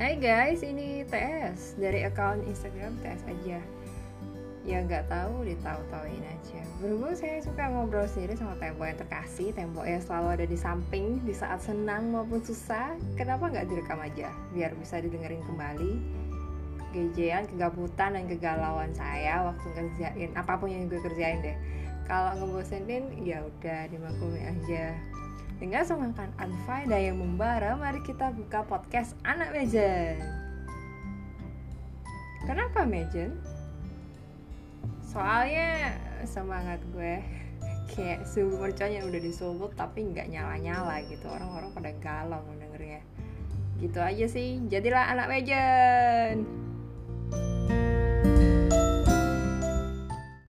Hai guys, ini TS dari account Instagram TS aja. Ya nggak tahu, ditahu-tahuin aja. Berhubung saya suka ngobrol sendiri sama tembok yang terkasih, tembok yang selalu ada di samping di saat senang maupun susah. Kenapa nggak direkam aja, biar bisa didengerin kembali gejean, kegabutan dan kegalauan saya waktu ngerjain apa pun yang gue kerjain deh. Kalau ngebosenin, ya udah dimaklumi aja. Dengan semangat unfaedah yang membara, mari kita buka podcast Anak Mejen. Kenapa Mejen? Soalnya semangat gue kayak suhu merconnya udah disubut tapi nggak nyala-nyala gitu. Orang-orang pada galau mendengarnya. Gitu aja sih. Jadilah anak Mejen.